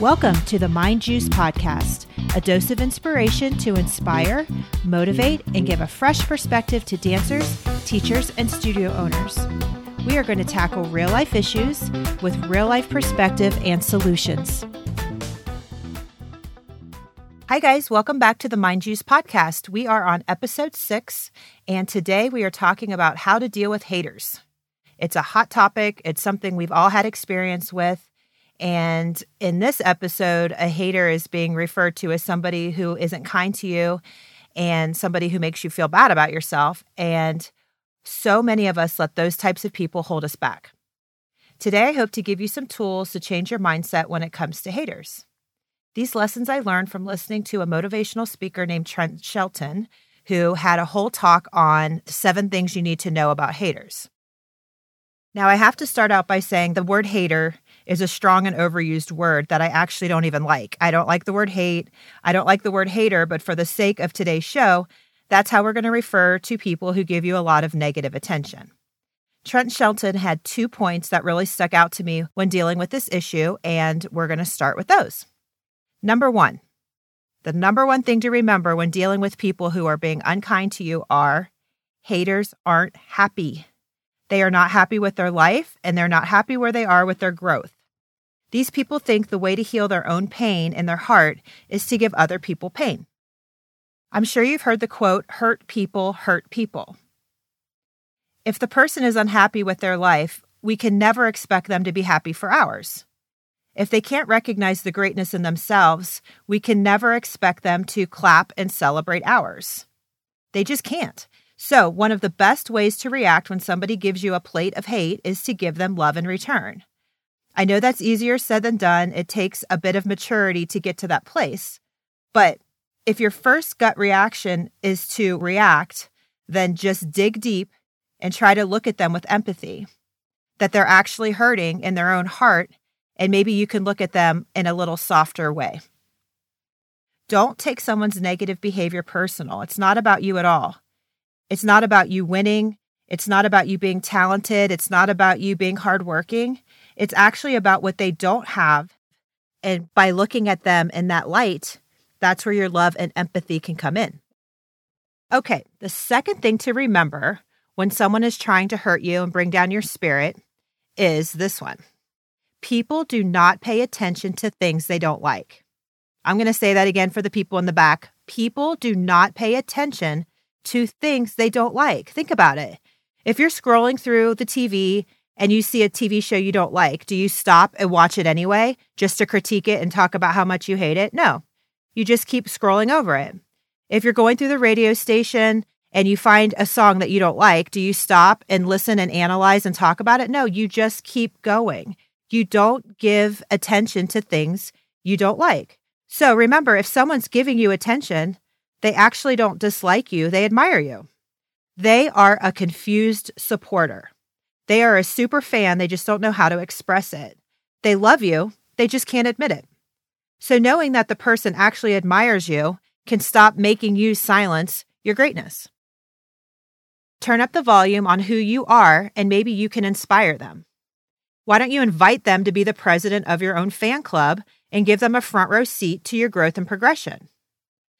Welcome to the Mind Juice Podcast, a dose of inspiration to inspire, motivate, and give a fresh perspective to dancers, teachers, and studio owners. We are going to tackle real life issues with real life perspective and solutions. Hi, guys. Welcome back to the Mind Juice Podcast. We are on episode six, and today we are talking about how to deal with haters. It's a hot topic, it's something we've all had experience with. And in this episode, a hater is being referred to as somebody who isn't kind to you and somebody who makes you feel bad about yourself. And so many of us let those types of people hold us back. Today, I hope to give you some tools to change your mindset when it comes to haters. These lessons I learned from listening to a motivational speaker named Trent Shelton, who had a whole talk on seven things you need to know about haters. Now, I have to start out by saying the word hater is a strong and overused word that I actually don't even like. I don't like the word hate. I don't like the word hater, but for the sake of today's show, that's how we're going to refer to people who give you a lot of negative attention. Trent Shelton had two points that really stuck out to me when dealing with this issue, and we're going to start with those. Number one, the number one thing to remember when dealing with people who are being unkind to you are haters aren't happy. They are not happy with their life and they're not happy where they are with their growth. These people think the way to heal their own pain in their heart is to give other people pain. I'm sure you've heard the quote, hurt people hurt people. If the person is unhappy with their life, we can never expect them to be happy for ours. If they can't recognize the greatness in themselves, we can never expect them to clap and celebrate ours. They just can't. So, one of the best ways to react when somebody gives you a plate of hate is to give them love in return. I know that's easier said than done. It takes a bit of maturity to get to that place. But if your first gut reaction is to react, then just dig deep and try to look at them with empathy that they're actually hurting in their own heart. And maybe you can look at them in a little softer way. Don't take someone's negative behavior personal. It's not about you at all. It's not about you winning. It's not about you being talented. It's not about you being hardworking. It's actually about what they don't have. And by looking at them in that light, that's where your love and empathy can come in. Okay, the second thing to remember when someone is trying to hurt you and bring down your spirit is this one people do not pay attention to things they don't like. I'm going to say that again for the people in the back. People do not pay attention to things they don't like. Think about it. If you're scrolling through the TV and you see a TV show you don't like, do you stop and watch it anyway just to critique it and talk about how much you hate it? No. You just keep scrolling over it. If you're going through the radio station and you find a song that you don't like, do you stop and listen and analyze and talk about it? No, you just keep going. You don't give attention to things you don't like. So remember, if someone's giving you attention, they actually don't dislike you, they admire you. They are a confused supporter. They are a super fan, they just don't know how to express it. They love you, they just can't admit it. So, knowing that the person actually admires you can stop making you silence your greatness. Turn up the volume on who you are, and maybe you can inspire them. Why don't you invite them to be the president of your own fan club and give them a front row seat to your growth and progression?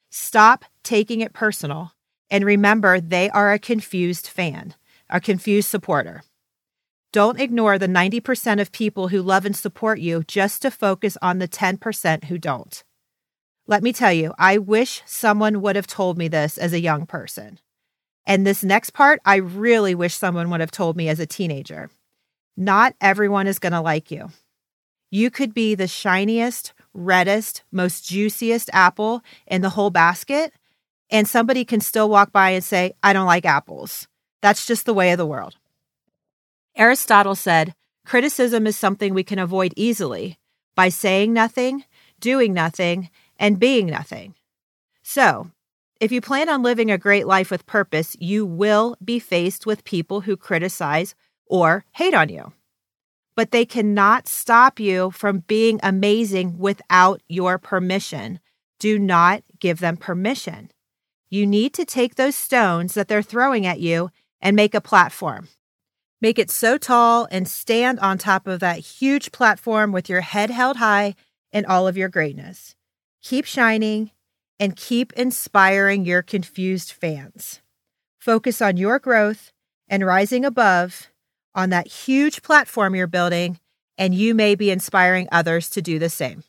Stop taking it personal and remember they are a confused fan, a confused supporter. Don't ignore the 90% of people who love and support you just to focus on the 10% who don't. Let me tell you, I wish someone would have told me this as a young person. And this next part, I really wish someone would have told me as a teenager. Not everyone is going to like you. You could be the shiniest, reddest, most juiciest apple in the whole basket, and somebody can still walk by and say, I don't like apples. That's just the way of the world. Aristotle said, criticism is something we can avoid easily by saying nothing, doing nothing, and being nothing. So, if you plan on living a great life with purpose, you will be faced with people who criticize or hate on you. But they cannot stop you from being amazing without your permission. Do not give them permission. You need to take those stones that they're throwing at you and make a platform. Make it so tall and stand on top of that huge platform with your head held high in all of your greatness. Keep shining and keep inspiring your confused fans. Focus on your growth and rising above on that huge platform you're building, and you may be inspiring others to do the same.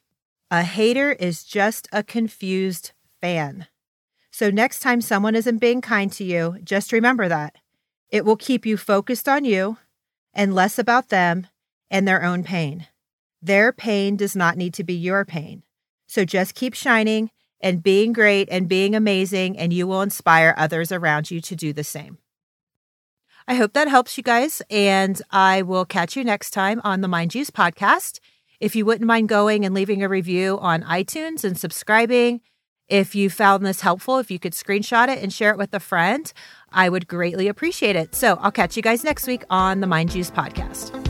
A hater is just a confused fan. So, next time someone isn't being kind to you, just remember that. It will keep you focused on you and less about them and their own pain. Their pain does not need to be your pain. So, just keep shining and being great and being amazing, and you will inspire others around you to do the same. I hope that helps you guys, and I will catch you next time on the Mind Juice podcast. If you wouldn't mind going and leaving a review on iTunes and subscribing, if you found this helpful, if you could screenshot it and share it with a friend, I would greatly appreciate it. So I'll catch you guys next week on the Mind Juice podcast.